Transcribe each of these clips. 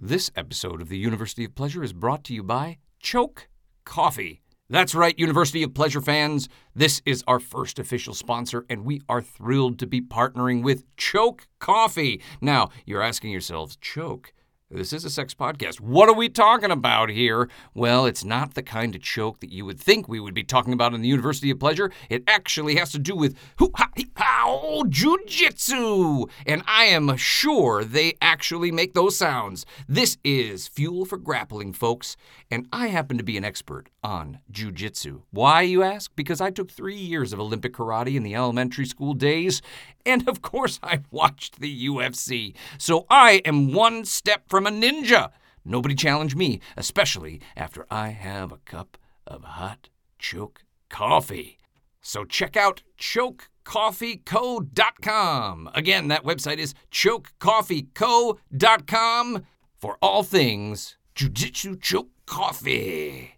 This episode of the University of Pleasure is brought to you by Choke Coffee. That's right, University of Pleasure fans. This is our first official sponsor, and we are thrilled to be partnering with Choke Coffee. Now, you're asking yourselves, Choke? This is a sex podcast. What are we talking about here? Well, it's not the kind of choke that you would think we would be talking about in the University of Pleasure. It actually has to do with hoo ha hee pow jujitsu, and I am sure they actually make those sounds. This is fuel for grappling, folks, and I happen to be an expert on jujitsu. Why, you ask? Because I took three years of Olympic karate in the elementary school days, and of course I watched the UFC. So I am one step from a ninja. Nobody challenge me, especially after I have a cup of hot choke coffee. So check out chokecoffeeco.com. Again, that website is chokecoffeeco.com for all things jujitsu choke coffee.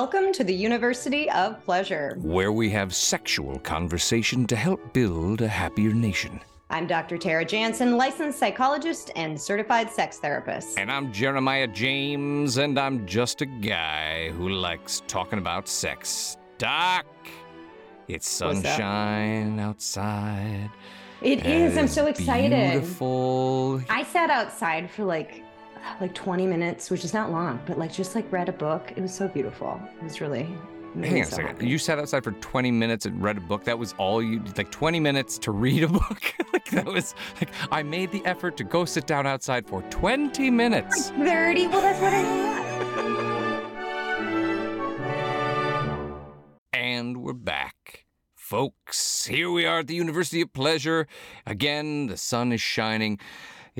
Welcome to the University of Pleasure. Where we have sexual conversation to help build a happier nation. I'm Dr. Tara Jansen, licensed psychologist and certified sex therapist. And I'm Jeremiah James, and I'm just a guy who likes talking about sex. Doc, it's sunshine outside. It is. I'm so excited. Beautiful. I sat outside for like like 20 minutes, which is not long, but like just like read a book. It was so beautiful. It was really Hang on a second. happy. You sat outside for 20 minutes and read a book. That was all you like 20 minutes to read a book. like that was like I made the effort to go sit down outside for 20 minutes. 30. Well, that's what I thought. And we're back. Folks, here we are at the University of Pleasure. Again, the sun is shining.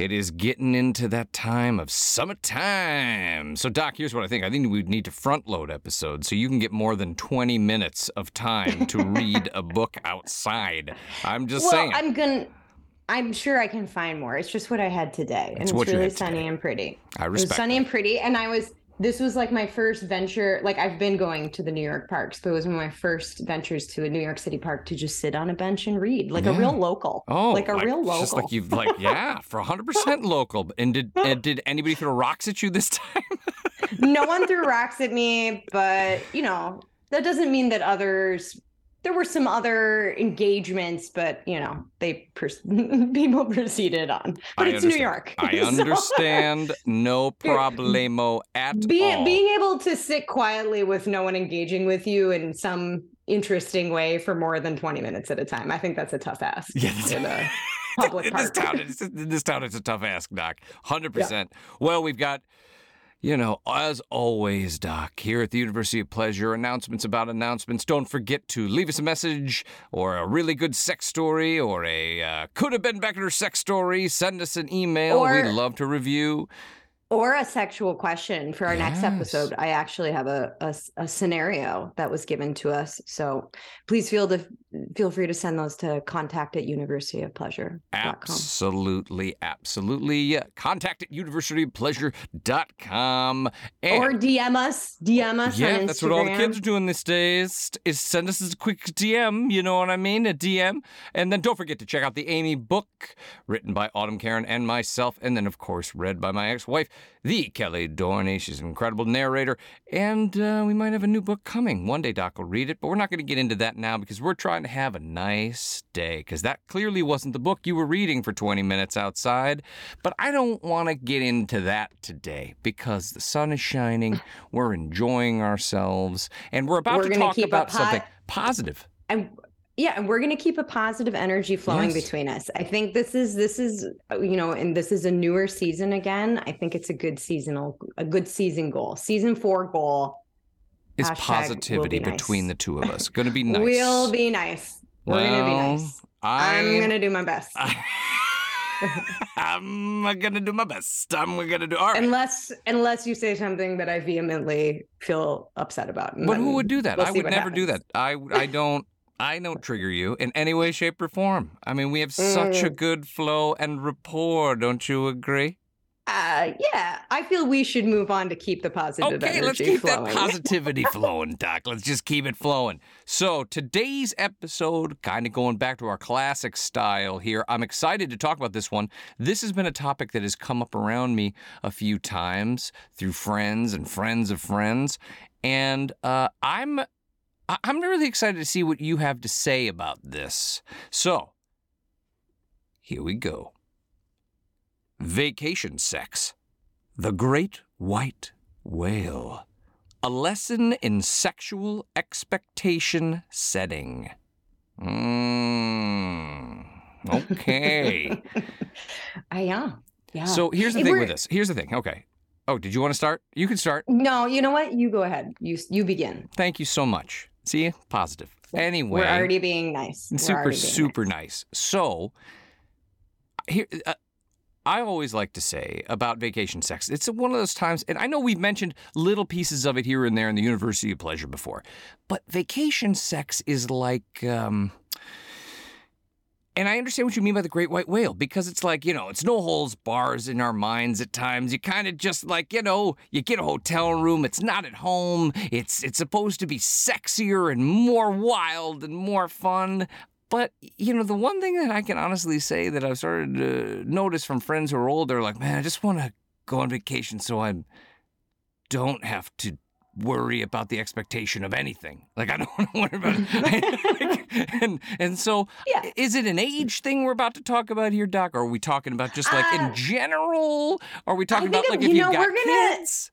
It is getting into that time of summertime. So, Doc, here's what I think. I think we'd need to front load episodes so you can get more than 20 minutes of time to read a book outside. I'm just well, saying. I'm gonna. I'm sure I can find more. It's just what I had today, and It's it's, what you really sunny and pretty. I It was respect. sunny that. and pretty, and I was. This was like my first venture. Like I've been going to the New York parks, but it was one of my first ventures to a New York City park to just sit on a bench and read, like Yeah. a real local. Oh, like a real local. Just like you've like, yeah, for 100% local. And did and did anybody throw rocks at you this time? no one threw rocks at me, but you know that doesn't mean that others. There were some other engagements, but you know they pers- people proceeded on. But I it's New. York. I so- understand. No problemo at being all. being able to sit quietly with no one engaging with you in some interesting way for more than 20 minutes at a time i think that's a tough ask Yeah, in a public in this town, it's, in this town, it's a tough ask, Doc. Hundred percent. Well, we've got, you know, as always, Doc, here at the University of Pleasure, announcements about announcements. Don't forget to leave us a message or a really good sex story or a uh, could have been better sex story. Send us an email. Or- We'd love to review. or a sexual question for our next episode i actually have a a scenario that was given to us so please feel to feel free to send those to contact at university of pleasure Absolutely, absolutely. Contact at universityofpleasure.com. And or dm us dm us yeah, on that's what all the kids are doing these days. Is send us a quick DM. You know what I mean? A DM, and then don't forget to check out the Amy book, written by Autumn Karen and myself, and then of course read by my ex-wife, the Kelly Dorney. She's an incredible narrator, and uh, we might have a new book coming one day. Doc will read it, but we're not going to get into that now because we're trying to have a nice day. Because that clearly wasn't the book you were reading for 20 minutes outside. But I don't want to get into that today because the sun is shining, we're enjoying ourselves, and we're about We're to talk keep about po- something positive. and yeah and we're going to keep a positive energy flowing Yes. between us i think this is this is you know and this is a newer season again i think it's a good seasonal a good season goal season four goal Is positivity be nice. between the two of us going to be nice? we'll be nice We're gonna be nice. I, I'm gonna do my best. I'm gonna do my best. I'm gonna do all right. Unless unless you say something that I vehemently feel upset about. But who would do that? we'll I would never do that. I I don't I don't trigger you in any way, shape, or form. I mean, we have such a Mm. good flow and rapport. Don't you agree? Uh, yeah, I feel we should move on to keep the positive Okay, energy let's keep flowing. that positivity flowing, Doc. Let's just keep it flowing. So, today's episode, kind of going back to our classic style here, I'm excited to talk about this one. This has been a topic that has come up around me a few times through friends and friends of friends. And uh, I'm. I'm really excited to see what you have to say about this. So, here we go. Vacation sex. The Great White Whale. A lesson in sexual expectation setting. Mm, okay. Uh, yeah, yeah. so here's the thing we're- with this. Here's the thing. Okay. Oh, did you want to start? You can start. no, you know what? You go ahead. You you begin. Thank you so much. See, you. positive. Anyway, We're already being nice. We're super being super nice. nice. So here uh, I always like to say about vacation sex, it's one of those times, and I know we've mentioned little pieces of it here and there in the University of Pleasure before, but vacation sex is like, um, and I understand what you mean by the great white whale because it's like, you know, it's no holes bars in our minds at times. You kind of just like, you know, you get a hotel room, it's not at home. It's it's supposed to be sexier and more wild and more fun. But you know, the one thing that I can honestly say that I've started to notice from friends who are older, like, man, I just want to go on vacation so I don't have to worry about the expectation of anything. Like I don't want to worry about it. and and so Yeah. is it an age thing we're about to talk about here, Doc? Or are we talking about just like Uh, in general? Are we talking about like of- if you you've got we're gonna- kids?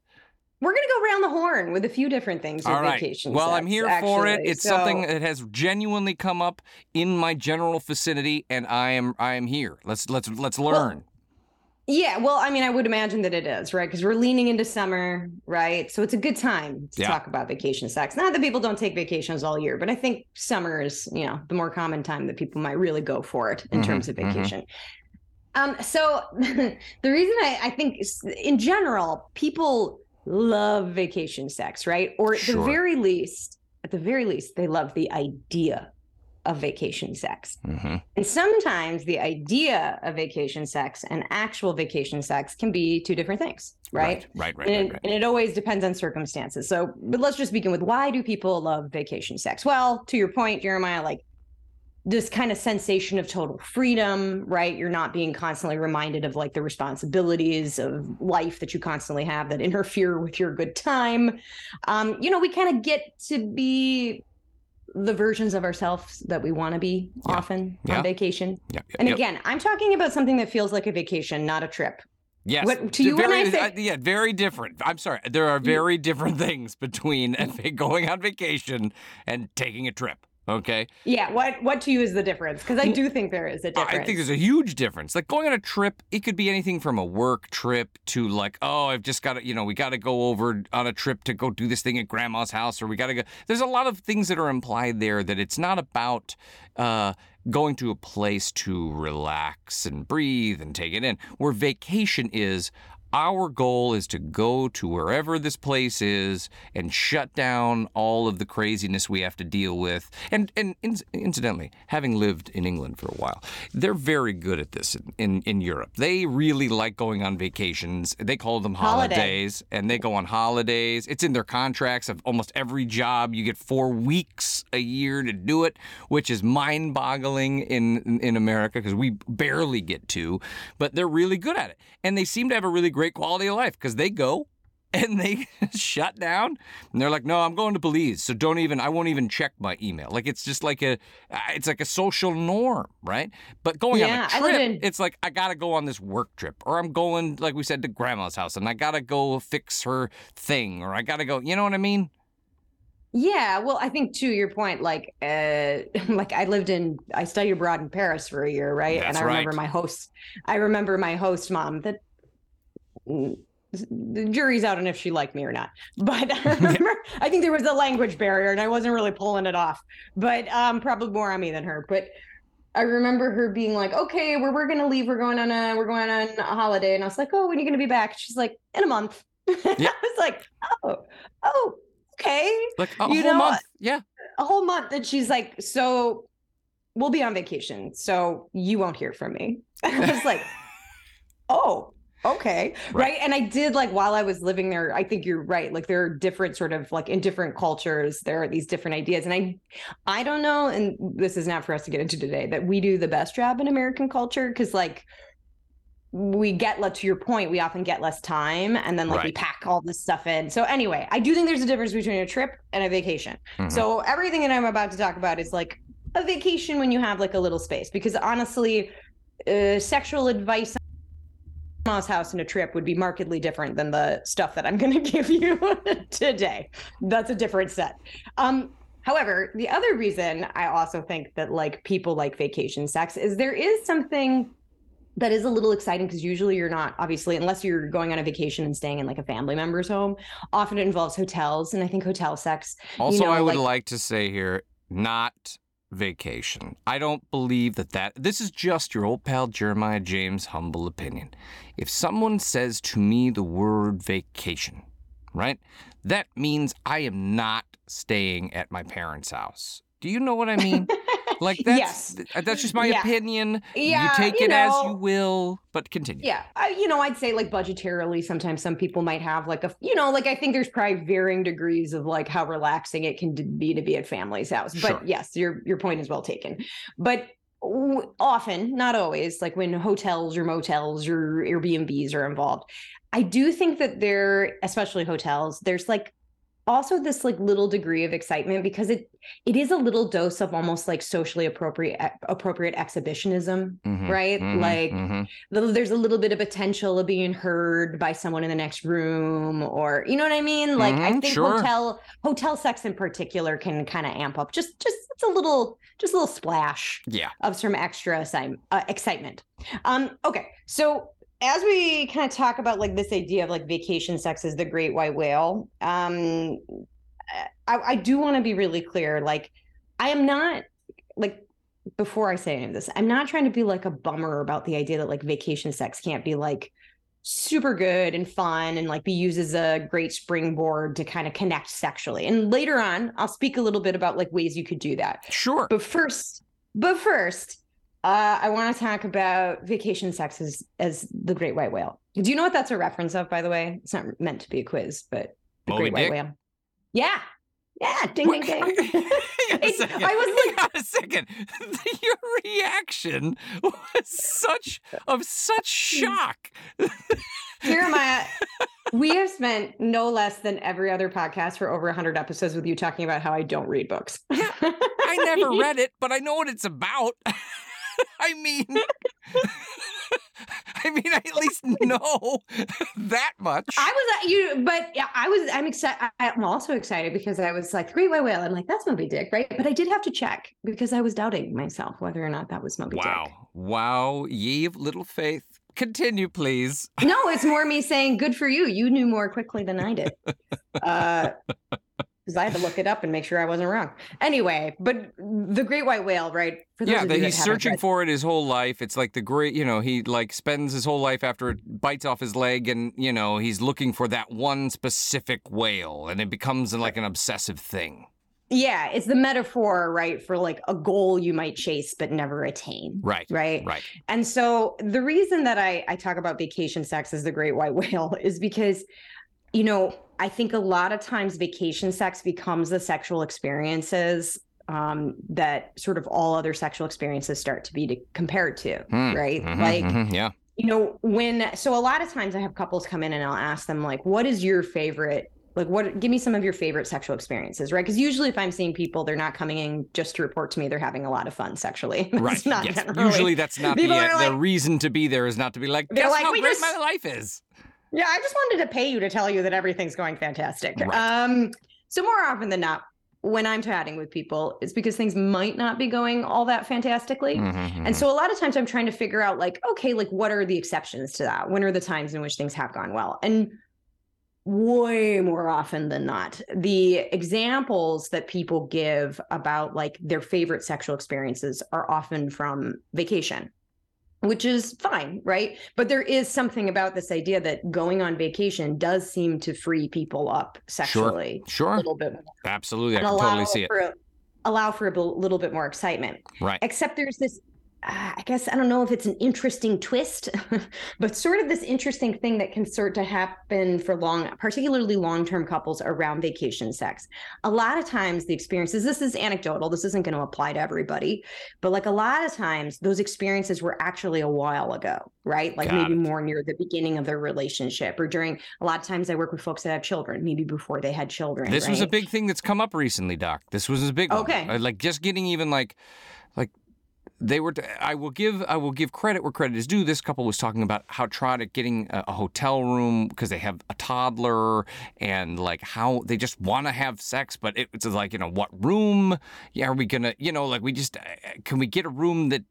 We're gonna go around the horn with a few different things. All right. Vacation Well, I'm here for it. actually. It's something that has genuinely come up in my general vicinity, and I am I am here. Let's let's let's learn. Yeah, well, I mean, I would imagine that it is, right? Because we're leaning into summer, right? So it's a good time to Yeah. talk about vacation sex. Not that people don't take vacations all year, but I think summer is, you know, the more common time that people might really go for it in Mhm, terms of mhm. vacation. Um, so the reason I, I think in general, people love vacation sex, right? Or at the very least, at the very least, they love the idea of vacation sex. hmm And sometimes the idea of vacation sex and actual vacation sex can be two different things, right? Right, right, right, and, right, right. and it always depends on circumstances. So, but let's just begin with why do people love vacation sex? Well, to your point, Jeremiah, like this kind of sensation of total freedom, right? You're not being constantly reminded of like the responsibilities of life that you constantly have that interfere with your good time. Um, you know, we kind of get to be the versions of ourselves that we want to be Yeah. often Yeah. on vacation. Yep, And again, I'm talking about something that feels like a vacation, not a trip. Yes. What- to you very, I say- uh, yeah, very different. I'm sorry. There are very different things between going on vacation and taking a trip. Okay. Yeah, what what to you is the difference? Because I do think there is a difference. I think there's a huge difference. Like going on a trip, it could be anything from a work trip to like, oh, I've just got to, you know, we got to go over on a trip to go do this thing at grandma's house, or we got to go. There's a lot of things that are implied there that it's not about uh, going to a place to relax and breathe and take it in. Where vacation is, our goal is to go to wherever this place is and shut down all of the craziness we have to deal with. And and in, incidentally, having lived in England for a while, they're very good at this in, in, in Europe. They really like going on vacations. They call them Holiday. holidays, and they go on holidays. It's in their contracts of almost every job. You get four weeks a year to do it, which is mind-boggling in in, in America because we barely get two. But they're really good at it, and they seem to have a really great quality of life because they go and they shut down and they're like no i'm going to belize so don't even i won't even check my email like it's just like a uh, it's like a social norm right but going on Yeah, a I lived trip in- it's like i gotta go on this work trip or i'm going like we said to grandma's house and i gotta go fix her thing or i gotta go you know what i mean Yeah, well, I think to your point, like, uh, like I lived in, I studied abroad in Paris for a year, right? That's and I remember right. my host, I remember my host mom that the jury's out on if she liked me or not. But I remember, I think there was a language barrier and I wasn't really pulling it off. But um, probably more on me than her. But I remember her being like, "Okay, we're we're gonna leave. We're going on a we're going on a holiday." And I was like, "Oh, when are you gonna be back?" She's like, "In a month." Yeah. I was like, "Oh, oh, okay." Like a You whole know, month. Yeah. a whole month and she's like so we'll be on vacation so you won't hear from me i was like oh okay Right. right. and i did like while i was living there i think you're right like there are different sort of like in different cultures there are these different ideas and i i don't know and this is not for us to get into today that we do the best job in american culture because like we get to your point we often get less time and then like we pack all this stuff in so anyway i do think there's a difference between a trip and a vacation Mhm. so everything that I'm about to talk about is like a vacation when you have like a little space. Because honestly, uh, sexual advice grandma's house and a trip would be markedly different than the stuff that I'm going to give you today. That's a different set. Um, however, the other reason I also think that like people like vacation sex is there is something that is a little exciting because usually you're not obviously unless you're going on a vacation and staying in like a family member's home often it involves hotels and i think hotel sex Also, know, I would like- like to say here, not vacation. I don't believe that that. This is just your old pal Jeremiah James' humble opinion. If someone says to me the word vacation, right, that means I am not staying at my parents' house. Do you know what I mean? Like that's Yes. Uh, that's just my Yeah. opinion. Yeah, you take you it as you will, but continue. Yeah, I, you know, I'd say like budgetarily, sometimes some people might have like a, you know, like I think there's probably varying degrees of like how relaxing it can be to be at family's house. But Sure. yes, your your point is well taken. But w- often, not always, like when hotels or motels or Airbnbs are involved, I do think that there, especially hotels, there's like also this like little degree of excitement because it it is a little dose of almost like socially appropriate appropriate exhibitionism Mhm, right? Mhm, like mhm. little- there's a little bit of potential of being heard by someone in the next room or you know what i mean? Like i Mhm, think sure. hotel hotel sex in particular can kind of amp up. Just just it's a little just a little splash yeah. of some extra assi- uh, excitement. Um okay so as we kind of talk about like this idea of like vacation sex is the great white whale um i, I do want to be really clear like i am not like before i say any of this i'm not trying to be like a bummer about the idea that like vacation sex can't be like super good and fun and like be used as a great springboard to kind of connect sexually and later on i'll speak a little bit about like ways you could do that Sure. but first, but first, uh, I want to talk about vacation sex as, as the great white whale. Do you know what that's a reference of, by the way? It's not meant to be a quiz, but the Moby great white whale. Yeah. Yeah. Ding, ding, ding. Hang on a It- second. I was on a second. Your reaction was such of such shock. Jeremiah, we have spent no less than every other podcast for over 100 episodes with you talking about how I don't read books. I never read it, but I know what it's about. I mean, I mean, I at least know that much. I was at you, but yeah, I was. I'm excited. I'm also excited because I was like Great White Whale. I'm like, that's Moby Dick, right? But I did have to check because I was doubting myself whether or not that was Moby Dick. wow, wow, ye of little faith. Continue, please. No, it's more me saying, "Good for you. You knew more quickly than I did." Uh, because I had to look it up and make sure I wasn't wrong. Anyway, but the Great White Whale, right? For Yeah, that he's haven't searching read- for it his whole life. It's like the great, you know, he like spends his whole life after it bites off his leg, and you know, he's looking for that one specific whale, and it becomes like an obsessive thing. Yeah, it's the metaphor, right, for like a goal you might chase but never attain. Right. Right. Right. And so the reason that I, I talk about vacation sex as the great white whale is because, you know, I think a lot of times vacation sex becomes the sexual experiences um, that sort of all other sexual experiences start to be to, compared to, Hmm, right? mhm, Like, mhm, yeah. you know, when, so a lot of times I have couples come in and I'll ask them, like, what is your favorite? Like, what, give me some of your favorite sexual experiences, right? Because usually if I'm seeing people, they're not coming in just to report to me they're having a lot of fun sexually. Right. not yes. Usually that's not the, uh, the reason to be there is not to be like, guess like, how great just- my life is. Yeah, I just wanted to pay you to tell you that everything's going fantastic. Right. Um, so more often than not, when I'm chatting with people, it's because things might not be going all that fantastically. Mhm, mhm. And so a lot of times I'm trying to figure out like, okay, like what are the exceptions to that? When are the times in which things have gone well? And way more often than not. The examples that people give about like their favorite sexual experiences are often from vacation which is fine, right? But there is something about this idea that going on vacation does seem to free people up sexually sure, sure. a little bit more. Absolutely. I can totally see it. For, allow for a little bit more excitement. Right. Except there's this I guess I don't know if it's an interesting twist, but sort of this interesting thing that can start to happen for long, particularly long term couples around vacation sex. A lot of times, the experiences, this is anecdotal, this isn't going to apply to everybody, but like a lot of times, those experiences were actually a while ago, right? Like Got maybe it. more near the beginning of their relationship or during a lot of times I work with folks that have children, maybe before they had children. This was a big thing that's come up recently, Doc. This was a big one. Okay. Uh, Like just getting even like they were. I will give. I will give credit where credit is due. This couple was talking about how tried at getting a, a hotel room because they have a toddler and like how they just want to have sex, but it, it's like you know what room? Yeah, are we gonna? You know, like we just uh, can we get a room that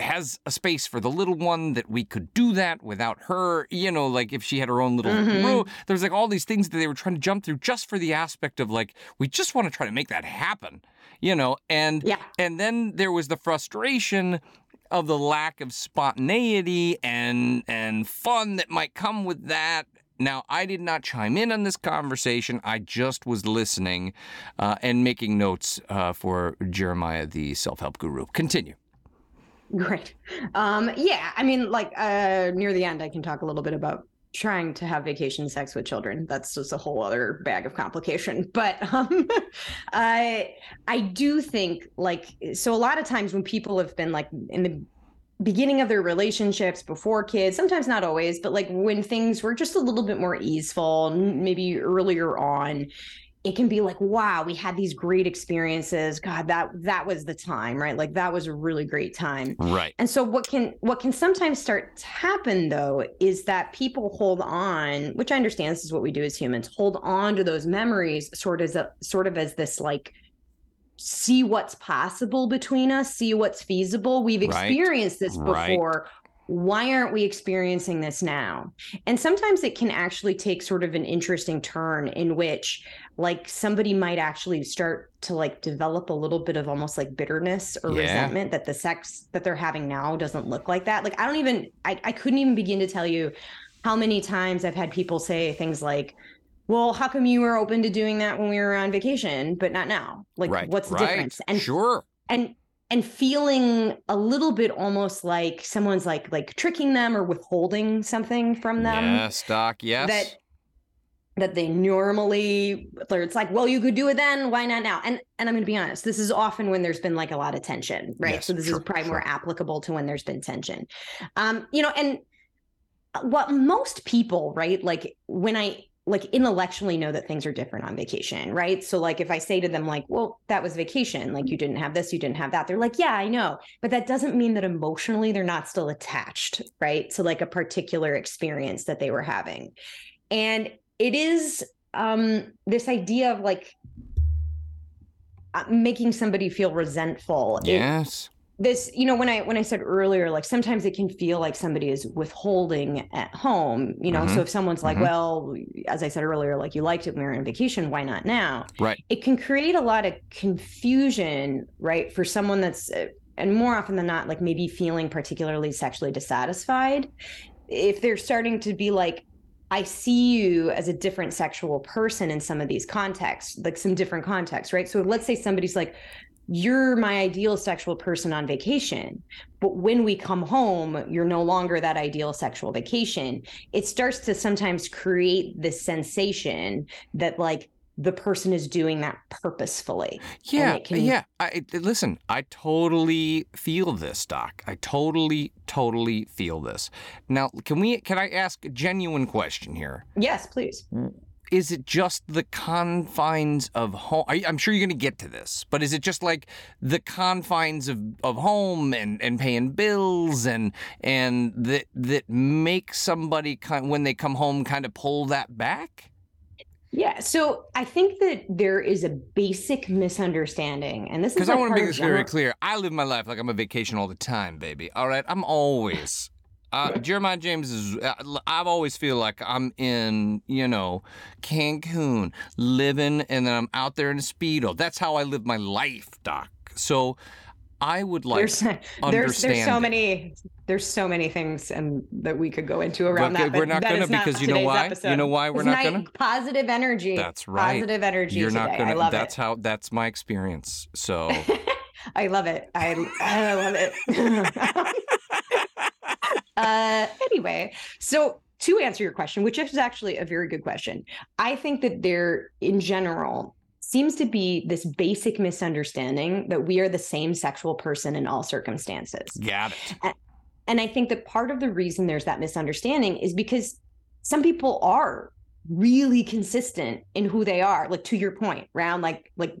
has a space for the little one that we could do that without her you know like if she had her own little Mhm. room there's like all these things that they were trying to jump through just for the aspect of like we just want to try to make that happen you know and Yeah. and then there was the frustration of the lack of spontaneity and and fun that might come with that now i did not chime in on this conversation i just was listening uh, and making notes uh, for jeremiah the self-help guru continue Great. Um, yeah, I mean, like uh, near the end, I can talk a little bit about trying to have vacation sex with children. That's just a whole other bag of complication. But um, I I do think like so. A lot of times when people have been like in the beginning of their relationships before kids sometimes not always but like when things were just a little bit more easeful maybe earlier on it can be like wow we had these great experiences. God that that was the time right? Like that was a really great time. Right. And so what can what can sometimes start to happen though is that people hold on which i understand this is what we do as humans hold on to those memories sort of as a sort of as this like see what's possible between us see what's feasible. We've Right. experienced this Right. before. Why aren't we experiencing this now? And sometimes it can actually take sort of an interesting turn in which like somebody might actually start to like develop a little bit of almost like bitterness or Yeah. resentment that the sex that they're having now doesn't look like that like i don't even I, I couldn't even begin to tell you how many times i've had people say things like well how come you were open to doing that when we were on vacation but not now like right what's the right. difference and sure and and feeling a little bit almost like someone's like like tricking them or withholding something from them yes doc yes that that they normally or it's like well you could do it then why not now? And and i'm going to be honest this is often when there's been like a lot of tension right? Yes, so this sure, is probably more applicable to when there's been tension. Um you know and what most people right like when i like intellectually know that things are different on vacation right? So like if i say to them like well that was vacation like you didn't have this you didn't have that they're like yeah i know. But that doesn't mean that emotionally they're not still attached right to like a particular experience that they were having. And it is um this idea of like uh, making somebody feel resentful. It- yes. this you know when i when i said earlier like sometimes it can feel like somebody is withholding at home you know? Mhm. so if someone's like Mhm. well as i said earlier like you liked it when we were on vacation why not now? Right. It can create a lot of confusion right for someone that's uh, and more often than not like maybe feeling particularly sexually dissatisfied. If they're starting to be like i see you as a different sexual person in some of these contexts like some different contexts right? So let's say somebody's like you're my ideal sexual person on vacation but when we come home you're no longer that ideal sexual vacation. It starts to sometimes create this sensation that like the person is doing that purposefully Yeah, can- yeah. I, listen, I totally feel this, Doc. I totally, totally feel this. Now, can we? Can I ask a genuine question here? yes please Is it just the confines of home? I, I'm sure you're going to get to this, but is it just like the confines of, of home and, and paying bills and and that that make somebody kind when they come home kind of pull that back? Yeah so i think that there is a basic misunderstanding and this is Because I want to make this very clear. I live my life like I'm on vacation all the time, baby. All right, I'm always, Uh, Jeremiah James is. Uh, I've always feel like I'm in, you know, Cancun, living, and then I'm out there in a speedo. That's how I live my life, Doc. So, I would like there's, there's, there's so many there's so many things and that we could go into around but, that. But we're not gonna because you know why? Episode. You know why we're it's not gonna? Positive energy. That's right. Positive energy. You're today. not. I love that's it. how. That's my experience. So. I love it. I I love it. uh, anyway, so to answer your question, which is actually a very good question, I think that there, in general, seems to be this basic misunderstanding that we are the same sexual person in all circumstances. Got it. And, and I think that part of the reason there's that misunderstanding is because some people are really consistent in who they are like to your point round like like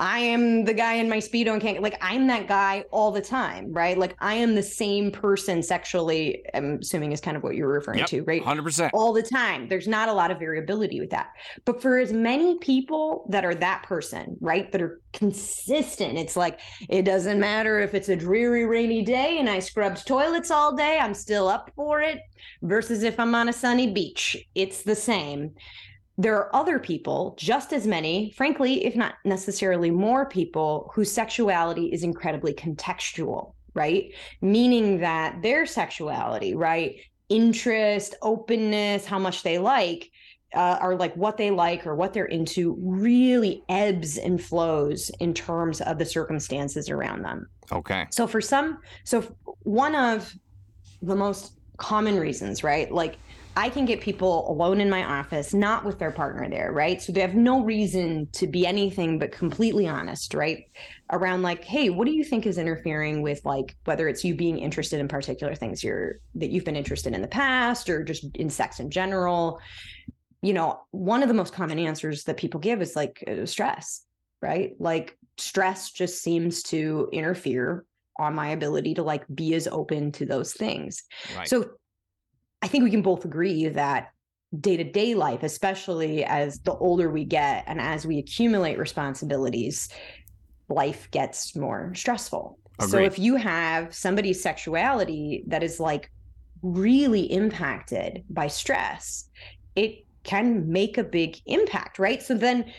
I am the guy in my speedo and can't like I'm that guy all the time, right? Like I am the same person sexually. I'm assuming is kind of what you're referring yep, to, right? Hundred percent all the time. There's not a lot of variability with that, but for as many people that are that person, right, that are consistent, it's like it doesn't matter if it's a dreary, rainy day and I scrubbed toilets all day. I'm still up for it. Versus if I'm on a sunny beach, it's the same there are other people, just as many, frankly, if not necessarily more people, whose sexuality is incredibly contextual, right? Meaning that their sexuality, right? Interest, openness, how much they like, uh, are like what they like or what they're into really ebbs and flows in terms of the circumstances around them. Okay. So for some, so one of the most common reasons, right? Like I can get people alone in my office, not with their partner there, right? So they have no reason to be anything but completely honest, right? Around like, hey, what do you think is interfering with like whether it's you being interested in particular things you're that you've been interested in the past or just in sex in general? You know, one of the most common answers that people give is like uh, stress, right? Like stress just seems to interfere on my ability to like be as open to those things. Right. So I think we can both agree that day to day life, especially as the older we get and as we accumulate responsibilities, life gets more stressful. Agreed. So if you have somebody's sexuality that is like really impacted by stress, it can make a big impact, right? So then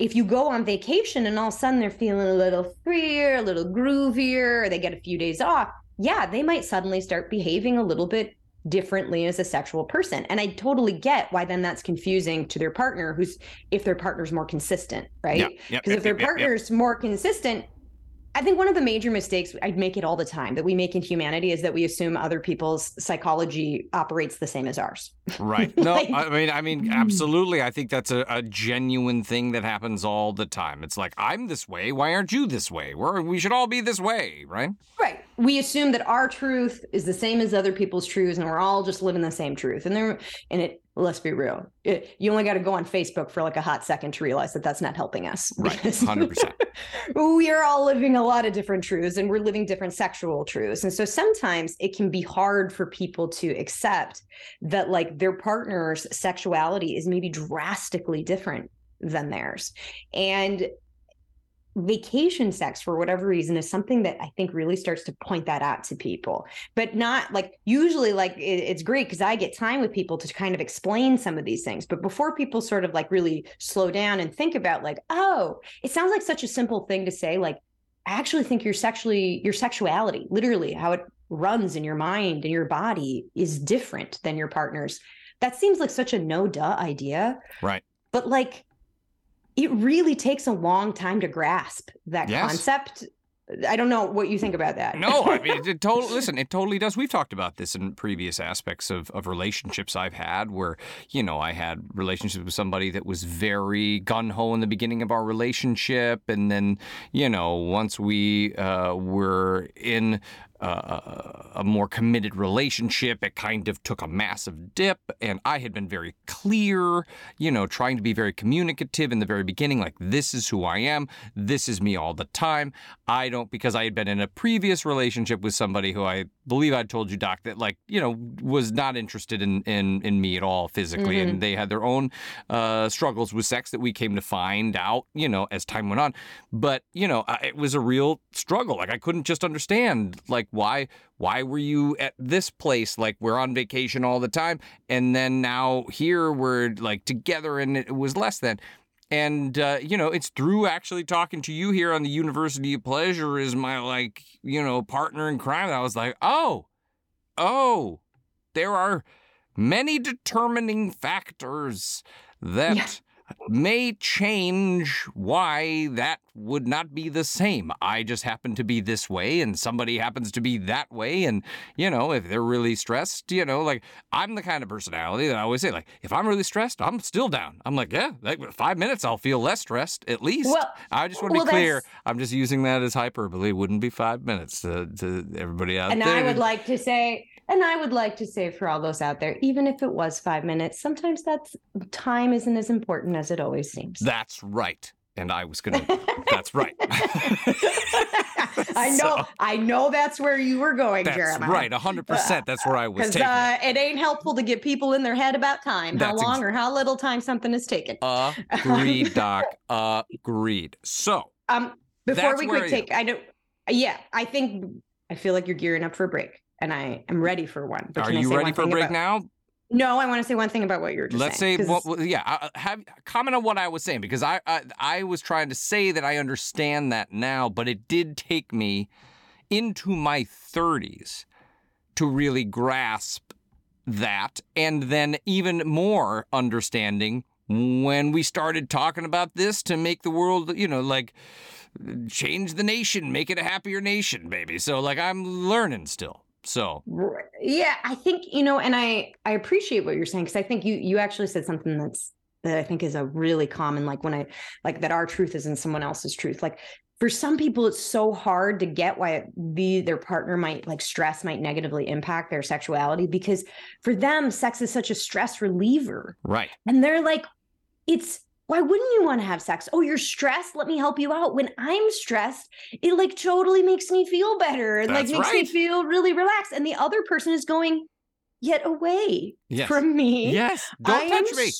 if you go on vacation and all of a sudden they're feeling a little freer, a little groovier, or they get a few days off, yeah, they might suddenly start behaving a little bit differently as a sexual person. And I totally get why then that's confusing to their partner who's if their partner's more consistent, right? Because yep, if yep, their partner's more consistent, I think one of the major mistakes I make it all the time that we make in humanity is that we assume other people's psychology operates the same as ours. Right. No, Like- I mean, I mean, hmm. absolutely. I think that's a, a genuine thing that happens all the time. It's like I'm this way. Why aren't you this way? We're, we should all be this way, right? Right. We assume that our truth is the same as other people's truths, and we're all just living the same truth. And there, and it. Let's be real. It, you only got to go on Facebook for like a hot second to realize that that's not helping us. Right. Hundred percent. we are all living a lot of different truths, and we're living different sexual truths. And so sometimes it can be hard for people to accept that like their partner's sexuality is maybe drastically different than theirs, and vacation sex for whatever reason is something that I think really starts to point that out to people, but not like usually like it, it's great because I get time with people to kind of explain some of these things. But before people sort of like really slow down and think about like, oh, it sounds like such a simple thing to say, like, I actually think your sexually your sexuality, literally how it runs in your mind and your body is different than your partner's. That seems like such a no duh idea. Right. But like it really takes a long time to grasp that Yes. concept. I don't know what you think about that. No, I mean, it totally, listen, it totally does. We've talked about this in previous aspects of, of relationships I've had where, you know, I had relationships with somebody that was very gun ho in the beginning of our relationship. And then, you know, once we uh, were in uh, a more committed relationship, it kind of took a massive dip. And I had been very clear, you know, trying to be very communicative in the very beginning like, this is who I am. This is me all the time. I don't, because I had been in a previous relationship with somebody who I believe I told you, Doc, that like, you know, was not interested in, in, in me at all physically. And they had their own uh, struggles with sex that we came to find out, you know, as time went on. But, you know, I, it was a real struggle. Like, I couldn't just understand, like, why why were you at this place? Like we're on vacation all the time. And then now here we're like together and it was less than. And uh, you know it's through actually talking to you here on the university of pleasure is my like you know partner in crime i was like oh oh there are many determining factors that Yeah. May change why that would not be the same. I just happen to be this way and somebody happens to be that way. And, you know, if they're really stressed, you know, like I'm the kind of personality that I always say, like, if I'm really stressed, I'm still down. I'm like, yeah, like five minutes, I'll feel less stressed at least. Well- I just want to well, be clear. I'm just using that as hyperbole. It wouldn't be five minutes to, to everybody out and there. I would like to say, and I would like to say for all those out there, even if it was five minutes, sometimes that's time isn't as important as it always seems. That's right. And I was going to, that's right. I know, So- I know that's where you were going, That's Jeremiah. right. 100%. That's where I was taking it. uh, it ain't helpful to get people in their head about time, how That's ex- long or how little time something is taken. Agreed, Doc. Agreed. So, Um, before we quick take, I don't. Yeah, I think I feel like you're gearing up for a break, and I am ready for one. But are can I you say ready one for a break about- now? No, I want to say one thing about what you're. just saying. Let's say, saying. what, what- yeah, have comment on what I was saying because I, I I was trying to say that I understand that now, but it did take me into my 30s to really grasp that, and then even more understanding when we started talking about this to make the world, you know, like change the nation, make it a happier nation, baby. So like I'm learning still. So yeah i think you know and i i appreciate what you're saying because i think you you actually said something that's that i think is a really common like when i like that our truth isn't someone else's truth like for some people it's so hard to get why the their partner might like stress might negatively impact their sexuality because for them sex is such a stress reliever right. and they're like it's why wouldn't you want to have sex oh you're stressed let me help you out when i'm stressed it like totally makes me feel better and like That's makes me feel really relaxed and the other person is going get away Yes. from me Yes. Don't I touch am me.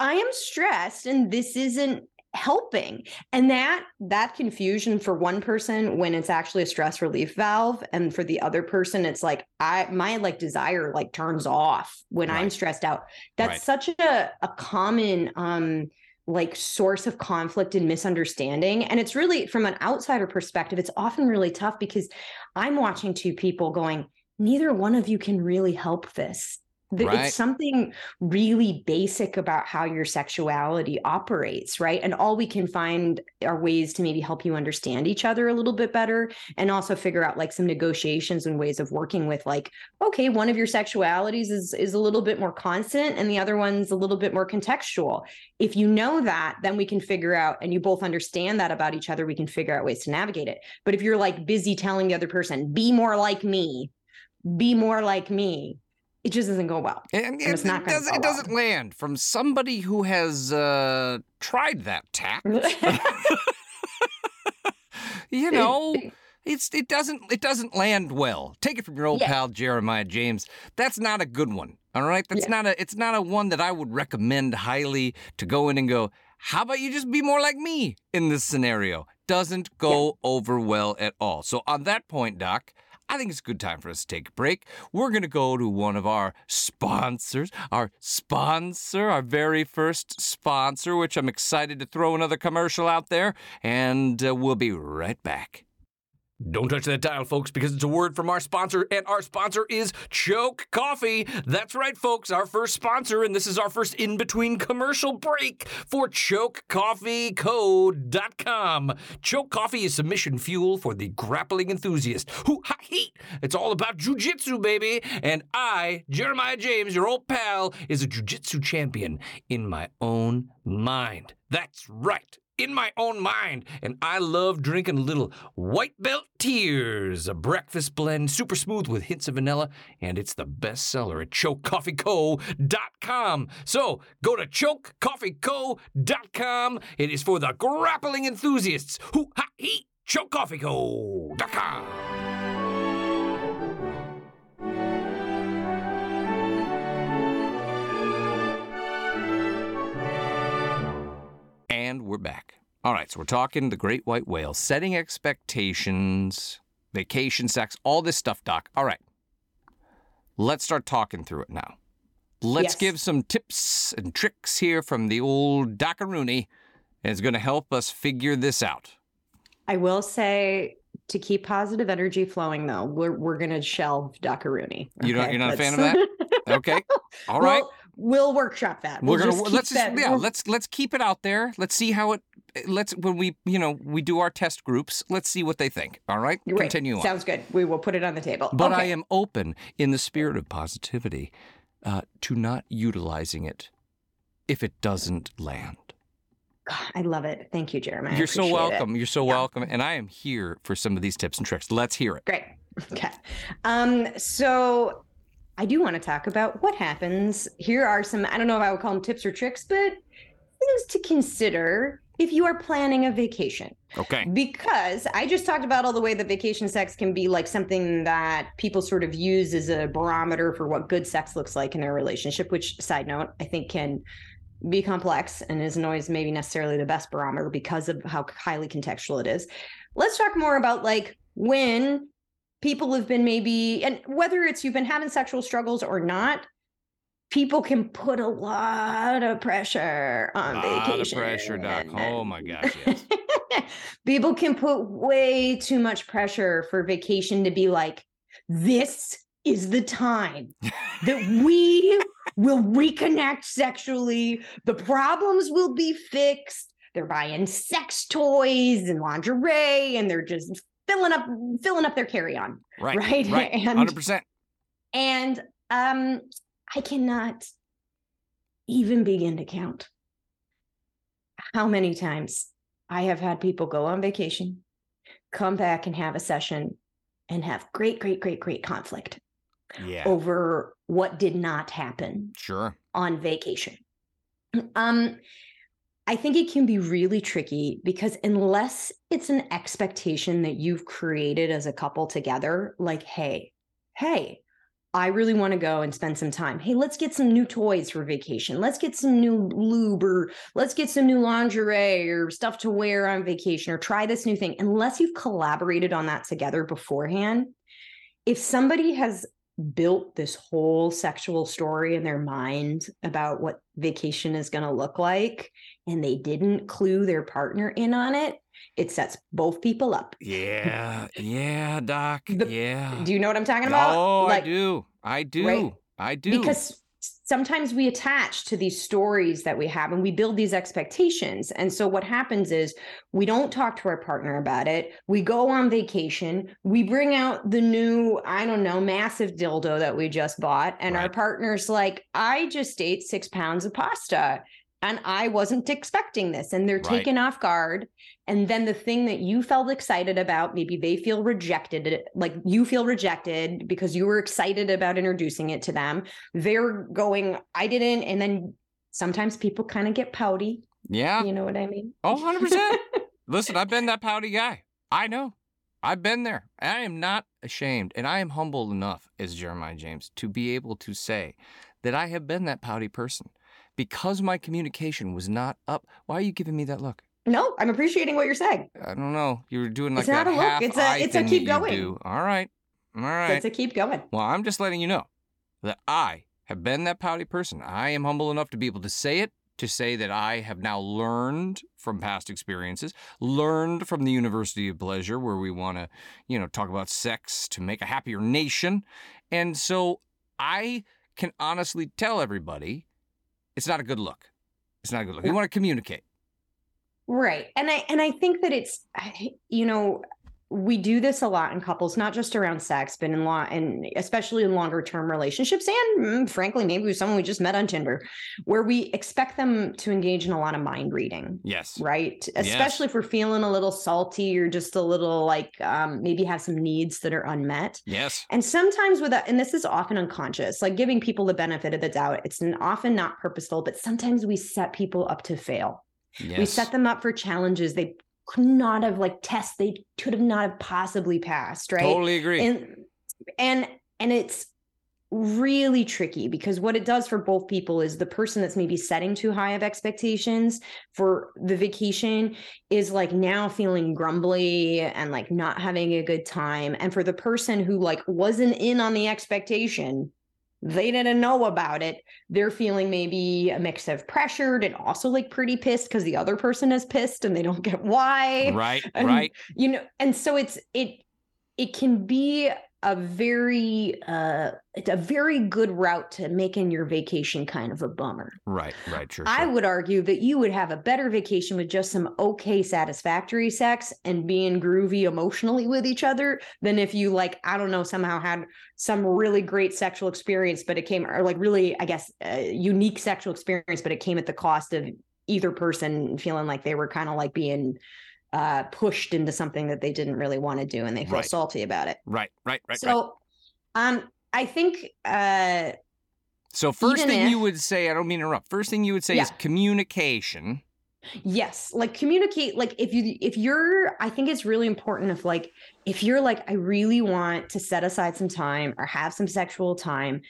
I am stressed and this isn't helping and that that confusion for one person when it's actually a stress relief valve and for the other person it's like i my like desire like turns off when i'm stressed out that's Right. such a a common um like source of conflict and misunderstanding. And it's really from an outsider perspective it's often really tough because i'm watching two people going neither one of you can really help this. Th- Right. it's something really basic about how your sexuality operates right? And all we can find are ways to maybe help you understand each other a little bit better and also figure out like some negotiations and ways of working with like okay one of your sexualities is is a little bit more constant and the other one's a little bit more contextual. If you know that then we can figure out and you both understand that about each other we can figure out ways to navigate it. But if you're like busy telling the other person be more like me. Be more like me it just doesn't go well And, And it's it, not gonna does, go it well. doesn't land from somebody who has uh, tried that tack. you know, it's it doesn't it doesn't land well. Take it from your old Yeah. pal Jeremiah James. That's not a good one. All right, that's Yeah. not a it's not a one that I would recommend highly to go in and go. How about you just be more like me in this scenario? Doesn't go over well at all. So on that point, Doc. I think it's a good time for us to take a break. We're going to go to one of our sponsors, our sponsor, our very first sponsor, which I'm excited to throw another commercial out there, and uh, we'll be right back. Don't touch that dial, folks, because it's a word from our sponsor, and our sponsor is Choke Coffee. That's right, folks, our first sponsor, and this is our first in between commercial break for ChokeCoffeeCo.com. Choke Coffee is submission fuel for the grappling enthusiast. Heat! It's all about jujitsu, baby. And I, Jeremiah James, your old pal, is a jujitsu champion in my own mind. That's right in my own mind, and I love drinking little white belt tears, a breakfast blend, super smooth with hints of vanilla, and it's the best seller at chokecoffeeco.com. So go to chokecoffeeco.com. It is for the grappling enthusiasts. Hoo ha hee! Chokecoffeeco.com. And we're back. All right, so we're talking the great white whale, setting expectations vacation sex, all this stuff, Doc. All right. Let's start talking through it now. Let's Yes. give some tips and tricks here from the old Dockaroonie, and it's going to help us figure this out. I will say to keep positive energy flowing, though, we're we're gonna shelve Dockaroonie. You don't- you're not a fan of that? Okay. All right. We'll, we'll workshop that. We're We'll gonna just let's just, that- yeah we'll- let's let's keep it out there. Let's see how it let's when we you know we do our test groups. Let's see what they think. All right, Great. continue on. Sounds good. We will put it on the table. But I am open in the spirit of positivity uh, to not utilizing it if it doesn't land. God, I love it. Thank you, Jeremiah. You're so appreciate it. welcome. You're so Yeah. welcome, and I am here for some of these tips and tricks. Let's hear it. Great. Okay. Um, so I do want to talk about what happens. Here are some, I don't know if I would call them tips or tricks, but things to consider if you are planning a vacation. Okay. Because I just talked about all the way that vacation sex can be like something that people sort of use as a barometer for what good sex looks like in their relationship, which, side note, I think can be complex and isn't always maybe necessarily the best barometer because of how highly contextual it is. Let's talk more about like when people have been maybe, and whether it's you've been having sexual struggles or not. People can put a lot of pressure on a Lot of pressure, Doc. Oh my gosh, yes. People can put way too much pressure for vacation to be like, this is the time that we will reconnect sexually. The problems will be fixed. They're buying sex toys and lingerie, and they're just filling up filling up their carry-on. Right. Right, Right. and- Hundred percent. And um, I cannot even begin to count how many times I have had people go on vacation, come back and have a session, and have great, great, great, great conflict Yeah. over what did not happen Sure. on vacation. Um, I think it can be really tricky because unless it's an expectation that you've created as a couple together, like, hey, hey, I really want to go and spend some time. Hey, let's get some new toys for vacation. Let's get some new lube or let's get some new lingerie or stuff to wear on vacation or try this new thing. Unless you've collaborated on that together beforehand, if somebody has built this whole sexual story in their mind about what vacation is going to look like and they didn't clue their partner in on it, it sets both people up. Yeah. Yeah, Doc. The- yeah. Do you know what I'm talking about? Oh, Like, I do. I do. right? I do. Because sometimes we attach to these stories that we have and we build these expectations. And so what happens is we don't talk to our partner about it. We go on vacation. We bring out the new, I don't know, massive dildo that we just bought. And our partner's like, I just ate six pounds of pasta and I wasn't expecting this. And they're Right. taken off guard. And then the thing that you felt excited about, maybe they feel rejected, like you feel rejected because you were excited about introducing it to them. They're going, I didn't. And then sometimes people kind of get pouty. yeah. You know what I mean? Oh, 100%. Listen, I've been that pouty guy. I know. I've been there. I am not ashamed, and I am humble enough as Jeremiah James to be able to say that I have been that pouty person because my communication was not up. Why are you giving me that look? no, I'm appreciating what you're saying. I don't know. You're doing like It's not a look, it's a- it's a keep you going. All right. All right. Let's keep going. Well, I'm just letting you know that I have been that pouty person. I am humble enough to be able to say it, to say that I have now learned from past experiences, learned from the University of Pleasure, where we want to, you know, talk about sex to make a happier nation. And so I can honestly tell everybody it's not a good look. It's not a good look. You want to communicate. Right. And I and I think that it's you know we do this a lot in couples not just around sex but in law and especially in longer term relationships and mm, frankly maybe with someone we just met on Tinder where we expect them to engage in a lot of mind reading. Yes. Right. Especially if we're feeling a little salty or just a little like um, maybe have some needs that are unmet. Yes. And sometimes with that, and this is often unconscious, like giving people the benefit of the doubt. It's often not purposeful, but sometimes we set people up to fail. Yes. We set them up for challenges they could not have like tests they could have not have possibly passed, right? Totally agree. And and and it's really tricky because what it does for both people is the person that's maybe setting too high of expectations for the vacation is like now feeling grumbly and like not having a good time and for the person who like wasn't in on the expectation they didn't know about it. They're feeling maybe a mix of pressured and also like pretty pissed because the other person is pissed and they don't get why. Right and, right. you know and so it's it it can be a very uh it's a very good route to making your vacation kind of a bummer. right right sure, I sure. would argue that you would have a better vacation with just some okay satisfactory sex and being groovy emotionally with each other than if you like I don't know somehow had some really great sexual experience but it came or like really I guess uh, unique sexual experience but it came at the cost of either person feeling like they were kind of like being uh pushed into something that they didn't really want to do and they feel Right. salty about it. right right right so right um I think uh so first thing you would say i don't mean to interrupt first thing you would say is communication yes like communicate like if you if you're i think it's really important if like if you're like i really want to set aside some time or have some sexual time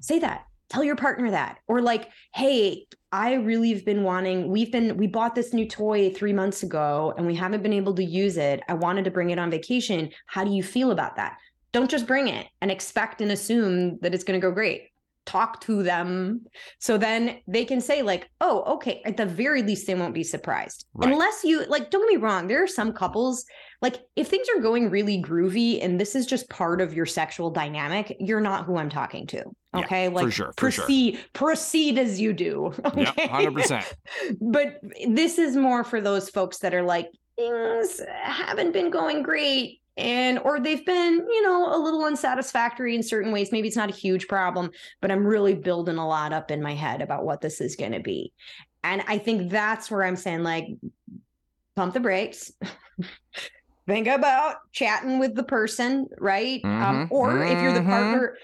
say that tell your partner that. Or like hey i really have been wanting we've been we bought this new toy three months ago and we haven't been able to use it. I wanted to bring it on vacation. How do you feel about that? Don't just bring it and expect and assume that it's going to go great talk to them so then they can say like oh okay at the very least they won't be surprised Right. unless you like don't get me wrong there are some couples like if things are going really groovy and this is just part of your sexual dynamic you're not who i'm talking to Yeah, okay like sure, for sure. proceed proceed as you do yeah okay? 100% but this is more for those folks that are like things haven't been going great and or they've been you know a little unsatisfactory in certain ways. Maybe it's not a huge problem but i'm really building a lot up in my head about what this is going to be. And i think that's where i'm saying like pump the brakes. Think about chatting with the person right? Um, Mhm, or if you're the mhm. partner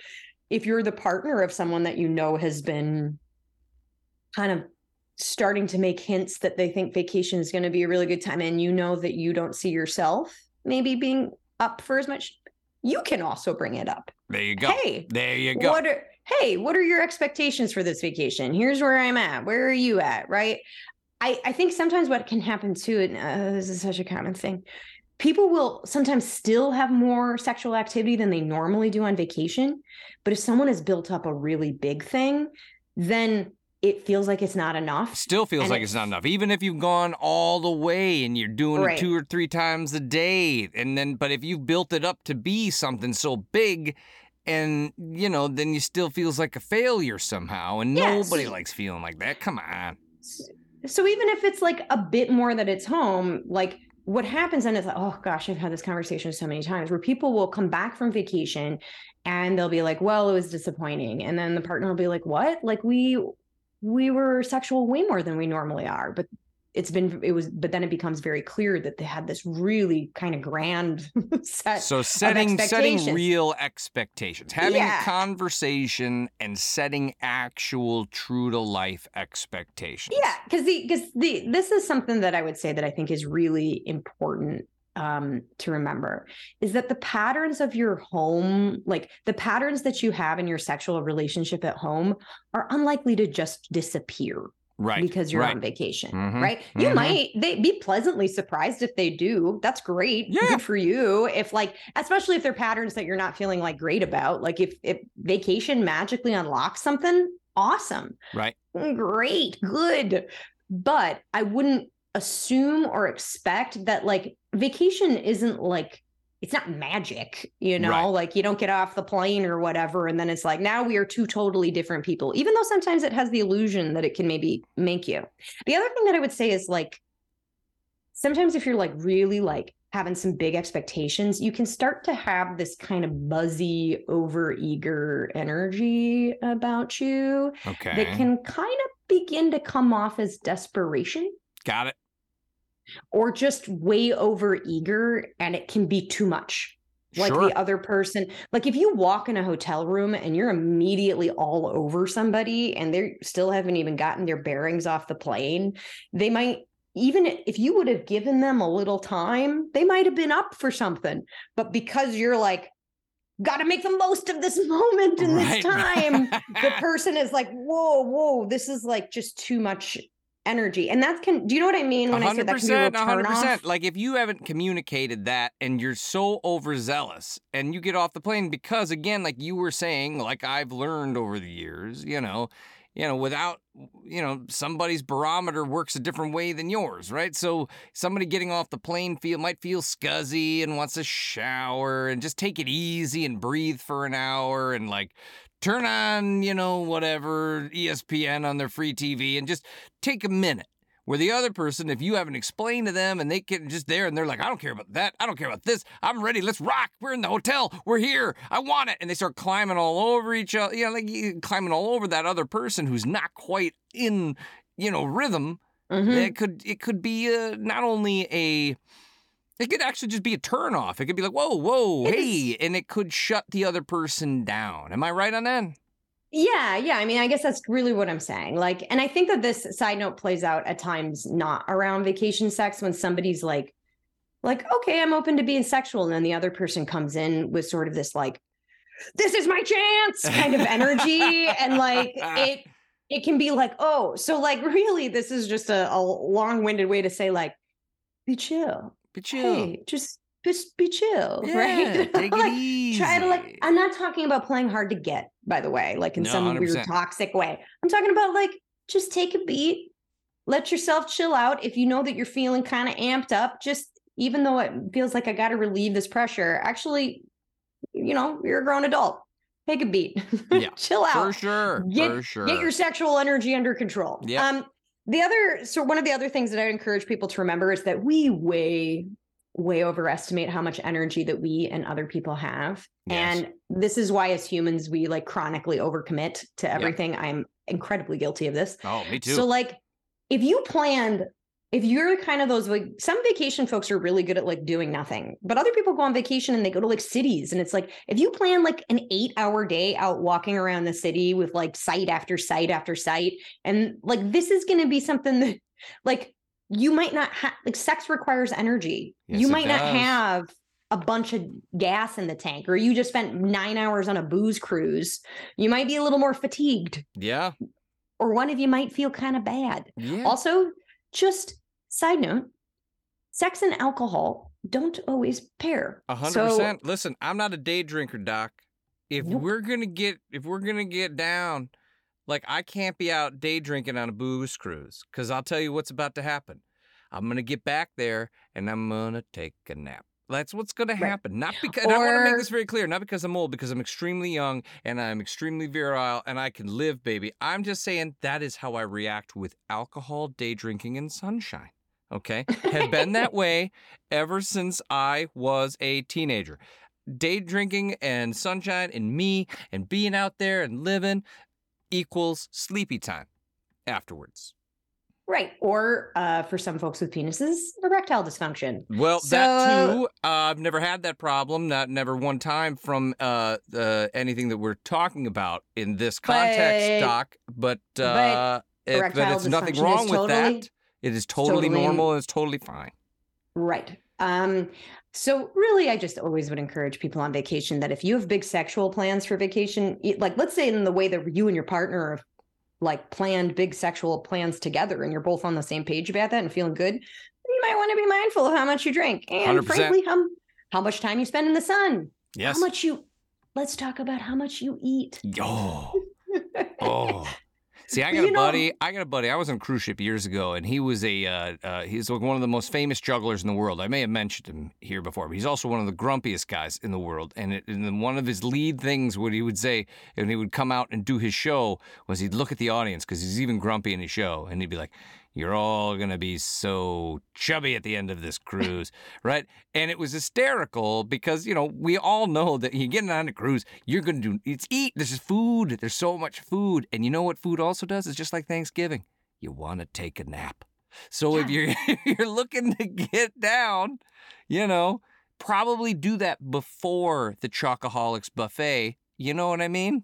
if you're the partner of someone that you know has been kind of starting to make hints that they think vacation is going to be a really good time and you know that you don't see yourself maybe being up for as much you can also bring it up. There you go. Hey there you go. what are hey what are your expectations for this vacation? Here's where i'm at. Where are you at? Right? I i think sometimes what can happen too and uh, this is such a common thing. People will sometimes still have more sexual activity than they normally do on vacation but if someone has built up a really big thing then it feels like it's not enough Still feels And like it- it's not enough, even if you've gone all the way and you're doing Right. it two or three times a day. And then, but if you've built it up to be something so big, and you know, then you still feels like a failure somehow. And Yes. nobody likes feeling like that. Come on. So even if it's like a bit more that it's home, like what happens then is like, oh gosh, I've had this conversation so many times where people will come back from vacation and they'll be like, well, it was disappointing. And then the partner will be like, what? Like we we were sexual way more than we normally are. But it's been it was but then it becomes very clear that they had this really kind of grand set So setting setting real expectations, having Yeah. a conversation, and setting actual true to life expectations. Yeah, because the because the this is something that I would say that I think is really important um to remember is that the patterns of your home like the patterns that you have in your sexual relationship at home are unlikely to just disappear Right. because you're right. on vacation Mhm, right you mhm. might they be pleasantly surprised if they do that's great Yeah. good for you if like especially if they're patterns that you're not feeling like great about like if if vacation magically unlocks something awesome Right. great good but i wouldn't assume or expect that like vacation isn't like it's not magic you know Right. like you don't get off the plane or whatever and then it's like now we are two totally different people even though sometimes it has the illusion that it can maybe make you the other thing that i would say is like sometimes if you're like really like having some big expectations you can start to have this kind of buzzy over eager energy about you Okay. that can kind of begin to come off as desperation Got it. Or just way over eager and it can be too much like sure. the other person like if you walk in a hotel room and you're immediately all over somebody and they still haven't even gotten their bearings off the plane they might even if you would have given them a little time they might have been up for something but because you're like got to make the most of this moment in Right. this time. the person is like, whoa, whoa, this is like just too much energy. And that's can do you know what I mean when I say that can be a real hundred turn off? percent. Like if you haven't communicated that and you're so overzealous and you get off the plane because again, like you were saying, like I've learned over the years, you know, you know, without you know, somebody's barometer works a different way than yours, right? So somebody getting off the plane feel might feel scuzzy and wants a shower and just take it easy and breathe for an hour and like turn on, you know, whatever, ESPN on their free TV and just take a minute. Where the other person, if you haven't explained to them and they get just there and they're like, I don't care about that. I don't care about this. I'm ready. Let's rock. We're in the hotel. We're here. I want it. And they start climbing all over each other. You know, like climbing all over that other person who's not quite in, you know, rhythm. Mhm. It could it could be uh not only a it could actually just be a turn off. It could be like, whoa, whoa, It hey, and it could shut the other person down. Am I right on that? Yeah, yeah. I mean, I guess that's really what I'm saying. Like, and I think that this side note plays out at times not around vacation sex when somebody's like, like, okay, I'm open to being sexual. And then the other person comes in with sort of this like, this is my chance kind of energy. and like it it can be like, oh, so like really this is just a, a long-winded way to say, like, be chill. Be chill. Hey, just just be chill. yeah, right. take it Like, easy. try to like i'm not talking about playing hard to get by the way like in No, some weird 100%. toxic way i'm talking about like just take a beat let yourself chill out if you know that you're feeling kind of amped up just even though it feels like i got to relieve this pressure actually you know you're a grown adult take a beat Yeah, chill out for sure. Get- for sure. get your sexual energy under control. Yep. Um, the other, so one of the other things that I encourage people to remember is that we way, way overestimate how much energy that we and other people have. Yes. And this is why, as humans, we like chronically overcommit to everything. I'm incredibly guilty of this. oh, me too. So, like, if you planned, if you're kind of those like some vacation folks are really good at like doing nothing, but other people go on vacation and they go to like cities. And it's like if you plan like an eight hour day out walking around the city with like site after site after site, and like this is going to be something that like you might not have like sex requires energy. Yes, you might not have a bunch of gas in the tank, or you just spent nine hours on a booze cruise. You might be a little more fatigued, yeah. or one of you might feel kind of bad. Yeah. Also, just side note, sex and alcohol don't always pair. A hundred So- percent. Listen, I'm not a day drinker, Doc. If Nope. we're gonna get if we're gonna get down, like I can't be out day drinking on a booze cruise, because I'll tell you what's about to happen. I'm gonna get back there and I'm gonna take a nap. That's what's gonna Right. happen. Not because and I want to make this very clear, not because I'm old, because I'm extremely young and I'm extremely virile and I can live, baby. I'm just saying that is how I react with alcohol, day drinking, and sunshine. Okay, have been that way ever since I was a teenager. Day drinking and sunshine and me and being out there and living equals sleepy time afterwards. Right. Or uh, for some folks with penises, erectile dysfunction. Well, that too. Uh, I've never had that problem. Not never one time from uh, anything that we're talking about in this context, But- Doc. But uh, it, but it's nothing wrong with totally- that. It is totally, totally- normal and it's totally fine. Right. Um, so really, I just always would encourage people on vacation that if you have big sexual plans for vacation, like let's say in the way that you and your partner have like planned big sexual plans together and you're both on the same page about that and feeling good, you might want to be mindful of how much you drink and 100%. frankly, how how much time you spend in the sun. Yes. How much you let's talk about how much you eat. Oh. Oh. See, I got a know- buddy. I got a buddy. I was on a cruise ship years ago, and he was a uh, uh, he's like one of the most famous jugglers in the world. I may have mentioned him here before, but he's also one of the grumpiest guys in the world. And, it, and one of his lead things, what he would say, when he would come out and do his show, was he'd look at the audience because he's even grumpy in his show, and he'd be like, "You're all gonna be so chubby at the end of this cruise, right?" And it was hysterical because you know we all know that you get on a cruise, you're gonna do it's eat. There's food. There's so much food, and you know what food also does? It's just like Thanksgiving. You want to take a nap. So if you're if you're looking to get down, you know, probably do that before the Chocoholics buffet. You know what I mean?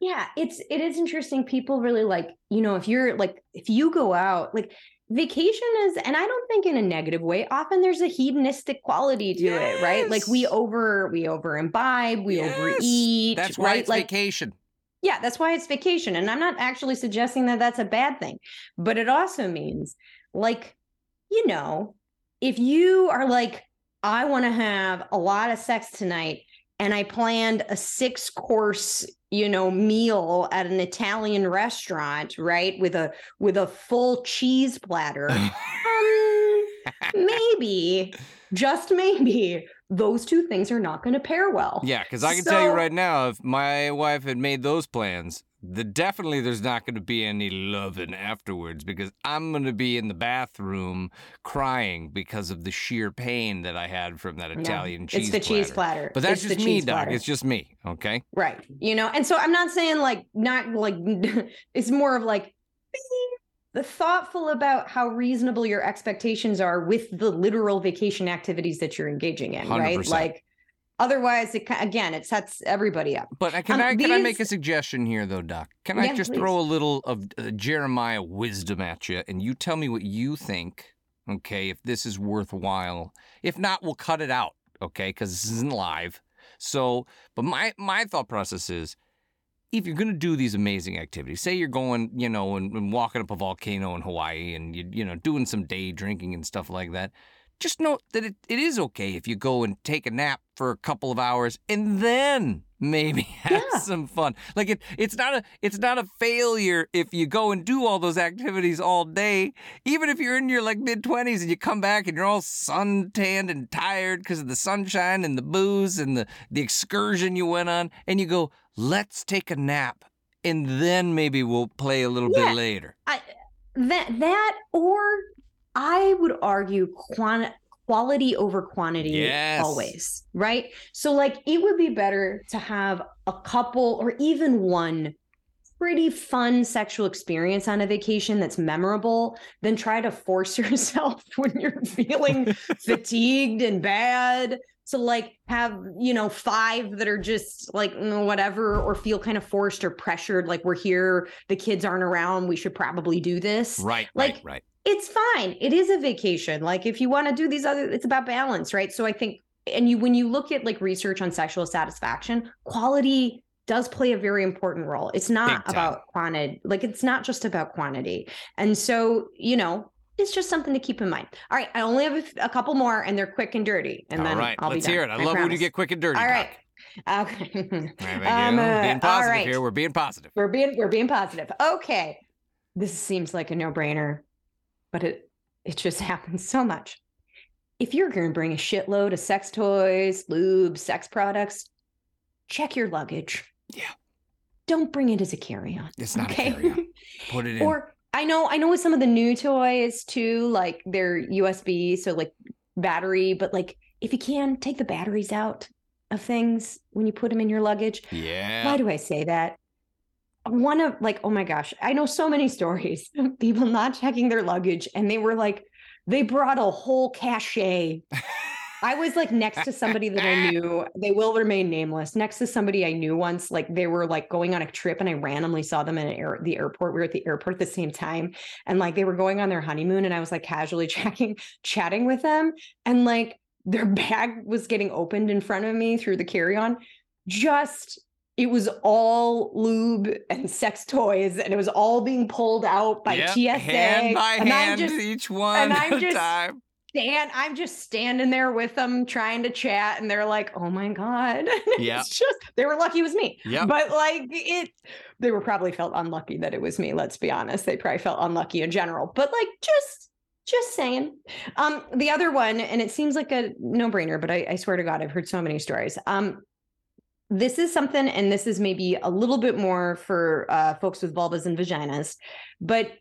Yeah, it's it is interesting. People really like, you know, if you're like if you go out, like vacation is and i don't think in a negative way often there's a hedonistic quality to it right like we over we over imbibe we Yes, overeat That's why right it's like vacation. yeah that's why it's vacation and i'm not actually suggesting that that's a bad thing but it also means like you know if you are like i want to have a lot of sex tonight and i planned a six course you know meal at an italian restaurant right with a with a full cheese platter um, maybe just maybe those two things are not going to pair well. Yeah, because I can tell you right now, if my wife had made those plans, the definitely there's not going to be any loving afterwards because I'm going to be in the bathroom crying because of the sheer pain that I had from that Yeah, Italian cheese. it's the cheese platter. platter But that's It's the just me, cheese Doc. platter. It's just me. Okay. Right. You know, and so I'm not saying like not like it's more of like the thoughtful about how reasonable your expectations are with the literal vacation activities that you're engaging in, right? 100%. Like otherwise it again it sets everybody up. But can Um, I can I make a suggestion here though, Doc? Can I Yeah, just please. throw a little of uh, Jeremiah wisdom at you, and you tell me what you think? Okay, if this is worthwhile. If not, we'll cut it out. Okay, because this isn't live. So, but my my thought process is, if you're gonna do these amazing activities, say you're going, you know, and, and walking up a volcano in Hawaii, and you you know doing some day drinking and stuff like that. Just note that it, it is okay if you go and take a nap for a couple of hours and then maybe have Yeah. some fun. Like it, it's not a it's not a failure if you go and do all those activities all day. Even if you're in your like mid twenties and you come back and you're all suntanned and tired because of the sunshine and the booze and the the excursion you went on, and you go, let's take a nap and then maybe we'll play a little Yeah. bit later. I that that or I would argue quant- quality over quantity Yes. always, right? So like it would be better to have a couple or even one pretty fun sexual experience on a vacation that's memorable than try to force yourself when you're feeling fatigued and bad to like have you know five that are just like mm, whatever or feel kind of forced or pressured like we're here the kids aren't around we should probably do this Right, Like, right, right. It's fine it is a vacation like if you want to do these other it's about balance right so i think and you when you look at like research on sexual satisfaction quality does play a very important role it's not about quantity like it's not just about quantity and so you know it's just something to keep in mind all right i only have a, couple more and they're quick and dirty and all then right, I'll let's be hear it. done, I love when you get quick and dirty. All right. Doc. okay All right, Um, uh, being positive right. here. We're being positive. we're being we're being positive. Okay. This seems like a no-brainer, but it it just happens so much. If you're going to bring a shitload of sex toys, lube, sex products, check your luggage. Yeah. Don't bring it as a carry-on. It's not okay. a carry-on. Put it in. or I know I know with some of the new toys too, like they're USB, so like battery, but like if you can take the batteries out of things when you put them in your luggage, yeah. why do I say that? One of like, oh my gosh, I know so many stories people not checking their luggage and they were like, they brought a whole cachet. I was like next to somebody that I knew. They will remain nameless. Next to somebody I knew once, like they were like going on a trip, and I randomly saw them in air, the airport. We were at the airport at the same time, and like they were going on their honeymoon, and I was like casually chatting, chatting with them, and like their bag was getting opened in front of me through the carry-on. Just it was all lube and sex toys, and it was all being pulled out by Yep, TSA. Hand by and I'm hand, just each one and I'm just- time. stand I'm just standing there with them trying to chat and they're like, "Oh my god." Yeah. It's just they were lucky it was me. Yep. But like it they were probably felt unlucky that it was me, let's be honest. They probably felt unlucky in general. But like just just saying. Um the other one and it seems like a no-brainer, but I, I swear to god I've heard so many stories. Um this is something and this is maybe a little bit more for uh, folks with vulvas and vaginas, but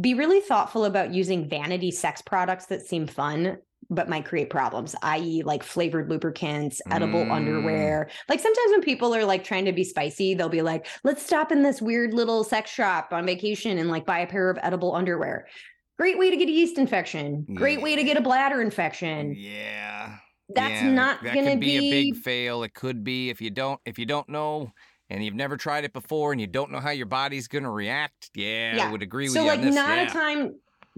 be really thoughtful about using vanity sex products that seem fun but might create problems i.e like flavored lubricants edible Mm. underwear. Like sometimes when people are like trying to be spicy they'll be like let's stop in this weird little sex shop on vacation and like buy a pair of edible underwear. Great way to get a yeast infection. Great way to get a bladder infection. Yeah. That's Yeah, not that gonna could be, a big fail. It could be if you don't if you don't know and you've never tried it before and you don't know how your body's gonna react. Yeah, yeah. I would agree with so you like on this. not yeah. a time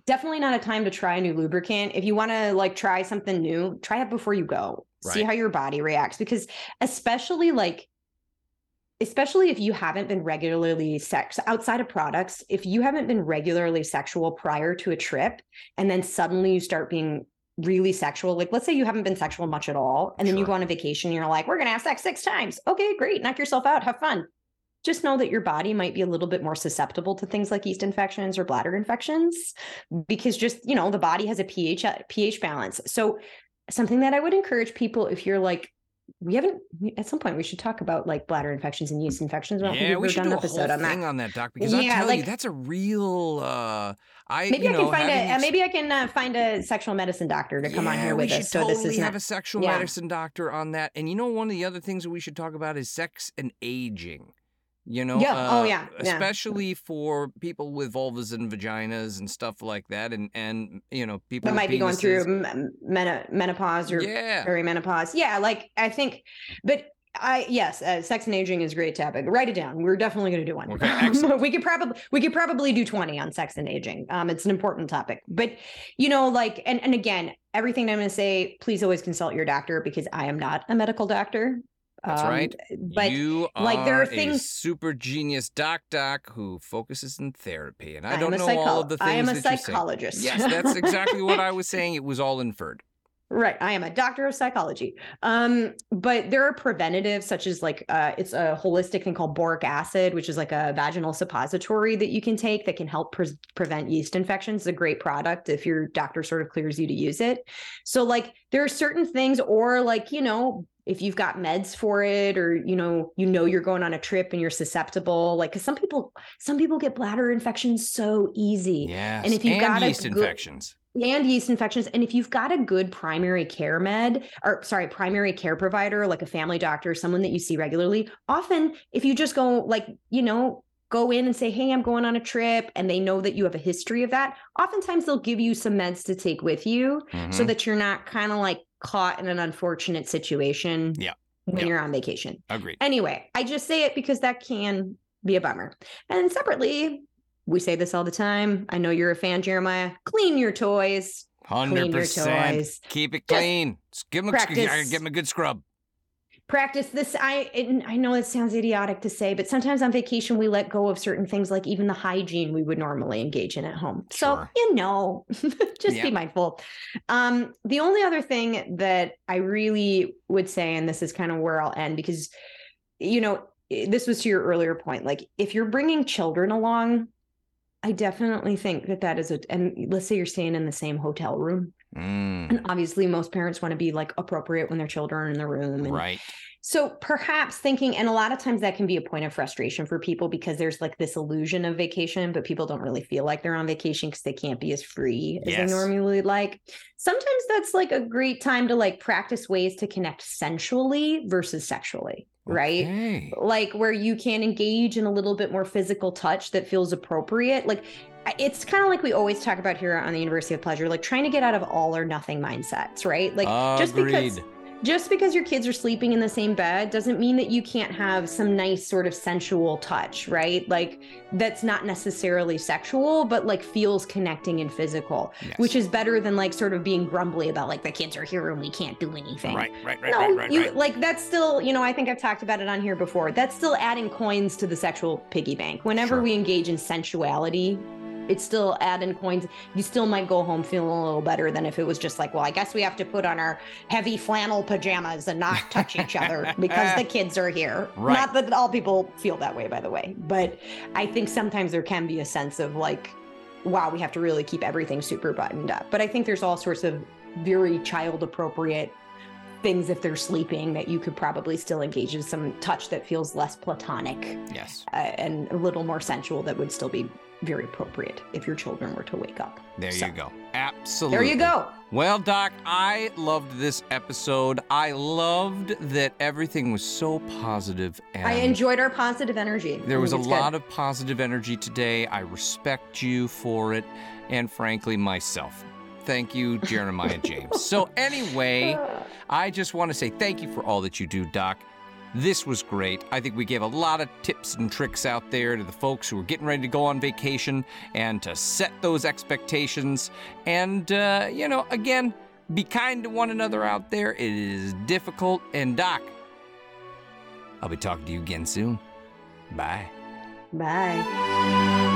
definitely not a time to try a new lubricant. If you want to like try something new, try it before you go. See how your body reacts because especially like especially if you haven't been regularly sex outside of products, if you haven't been regularly sexual prior to a trip and then suddenly you start being really sexual, like let's say you haven't been sexual much at all and then you go on a vacation and you're like, we're going to have sex six times. Okay, great. Knock yourself out. Have fun just know that your body might be a little bit more susceptible to things like yeast infections or bladder infections because just you know the body has a ph uh, ph balance so something that i would encourage people if you're like we haven't at some point we should talk about like bladder infections and yeast infections I Yeah, we should done do an episode on that thing on that, Doc, because I Yeah, tell you, that's a real. uh I maybe i know, can find a ex- maybe i can uh, find a sexual medicine doctor to come on here with us so totally this is have not a sexual yeah. medicine doctor on that. And you know, one of the other things that we should talk about is sex and aging. You know, Yeah. Oh, uh, yeah. Yeah. especially for people with vulvas and vaginas and stuff like that, and and you know people that might be going through penises. m- mena- menopause or Yeah, perimenopause. Yeah, like I think, but I yes, uh, sex and aging is a great topic. Write it down. We're definitely going to do one. Okay, we could probably we could probably do twenty on sex and aging. Um, it's an important topic, but you know, like, and and again, everything I'm going to say, please always consult your doctor because I am not a medical doctor. That's Um, right. But you like, there are a things- super genius doc doc who focuses in therapy, and I, am don't know psycho- all of the things I am a psychologist. Yes, that's exactly what I was saying. It was all inferred. Right. I am a doctor of psychology. Um, but there are preventatives such as like uh it's a holistic thing called boric acid, which is like a vaginal suppository that you can take that can help pre- prevent yeast infections. It's a great product if your doctor sort of clears you to use it. So like there are certain things or like, you know, if you've got meds for it or you know you know you're going on a trip and you're susceptible like cuz some people some people get bladder infections so easy Yes, if you've got a yeast good- infections. and yeast infections. And if you've got a good primary care med, or sorry, primary care provider, like a family doctor, someone that you see regularly, often if you just go, like, you know, go in and say, Hey, I'm going on a trip, and they know that you have a history of that, oftentimes they'll give you some meds to take with you so Mhm. that you're not kind of like caught in an unfortunate situation Yeah. when Yeah. you're on vacation. Agreed. Anyway, I just say it because that can be a bummer. And separately, we say this all the time. I know you're a fan, Jeremiah. Clean your toys. Hundred Clean your percent. toys. Keep it clean. Just give them a, give 'em a good scrub. Practice this. I I know it sounds idiotic to say, but sometimes on vacation we let go of certain things, like even the hygiene we would normally engage in at home. So you know, just Yeah. be mindful. Um, the only other thing that I really would say, and this is kind of where I'll end, because you know this was to your earlier point. Like if you're bringing children along, I definitely think that that is a. And let's say you're staying in the same hotel room, Mm, and obviously most parents want to be like appropriate when their children are in the room, and right. so perhaps thinking, and a lot of times that can be a point of frustration for people because there's like this illusion of vacation, but people don't really feel like they're on vacation because they can't be as free as Yes. they normally like. Sometimes that's like a great time to like practice ways to connect sensually versus sexually, right? Okay. Like where you can engage in a little bit more physical touch that feels appropriate. Like it's kind of like we always talk about here on the University of Pleasure, like trying to get out of all or nothing mindsets, right? Like just because just because your kids are sleeping in the same bed doesn't mean that you can't have some nice sort of sensual touch, right? Like that's not necessarily sexual, but like feels connecting and physical, Yes. which is better than like sort of being grumbly about like the kids are here and we can't do anything. right, right, right, No, right, right, you right. like that's still, you know, I think I've talked about it on here before. That's still adding coins to the sexual piggy bank. Whenever Sure. we engage in sensuality, it's still adding coins. You still might go home feeling a little better than if it was just like, well, I guess we have to put on our heavy flannel pajamas and not touch each other because the kids are here. Right. Not that all people feel that way, by the way, but I think sometimes there can be a sense of like, wow, we have to really keep everything super buttoned up. But I think there's all sorts of very child appropriate things if they're sleeping that you could probably still engage in some touch that feels less platonic yes. uh, and a little more sensual that would still be very appropriate if your children were to wake up. There So, you go. Absolutely. There you go. Well, Doc, I loved this episode. I loved that everything was so positive and I enjoyed our positive energy. There was a lot of positive energy today. I respect you for it, and frankly, myself. Thank you, Jeremiah James. So, anyway, uh. I just want to say thank you for all that you do, Doc. This was great. I think we gave a lot of tips and tricks out there to the folks who are getting ready to go on vacation and to set those expectations. And, uh, you know, again, be kind to one another out there. It is difficult. And, Doc, I'll be talking to you again soon. Bye. Bye.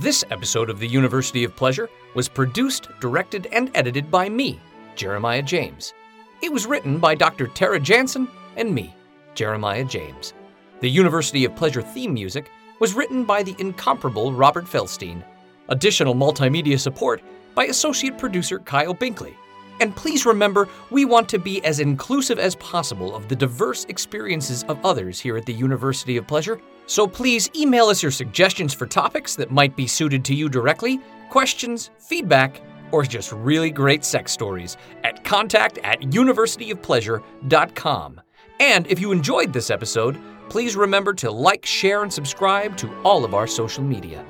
This episode of the University of Pleasure was produced, directed, and edited by me, Jeremiah James. It was written by Dr. Tara Jansen and me, Jeremiah James. The University of Pleasure theme music was written by the incomparable Robert Felstein. Additional multimedia support by associate producer Kyle Binkley. And please remember, we want to be as inclusive as possible of the diverse experiences of others here at the University of Pleasure so please email us your suggestions for topics that might be suited to you directly, questions, feedback, or just really great sex stories at contact at universityofpleasure.com. And if you enjoyed this episode, please remember to like, share, and subscribe to all of our social media.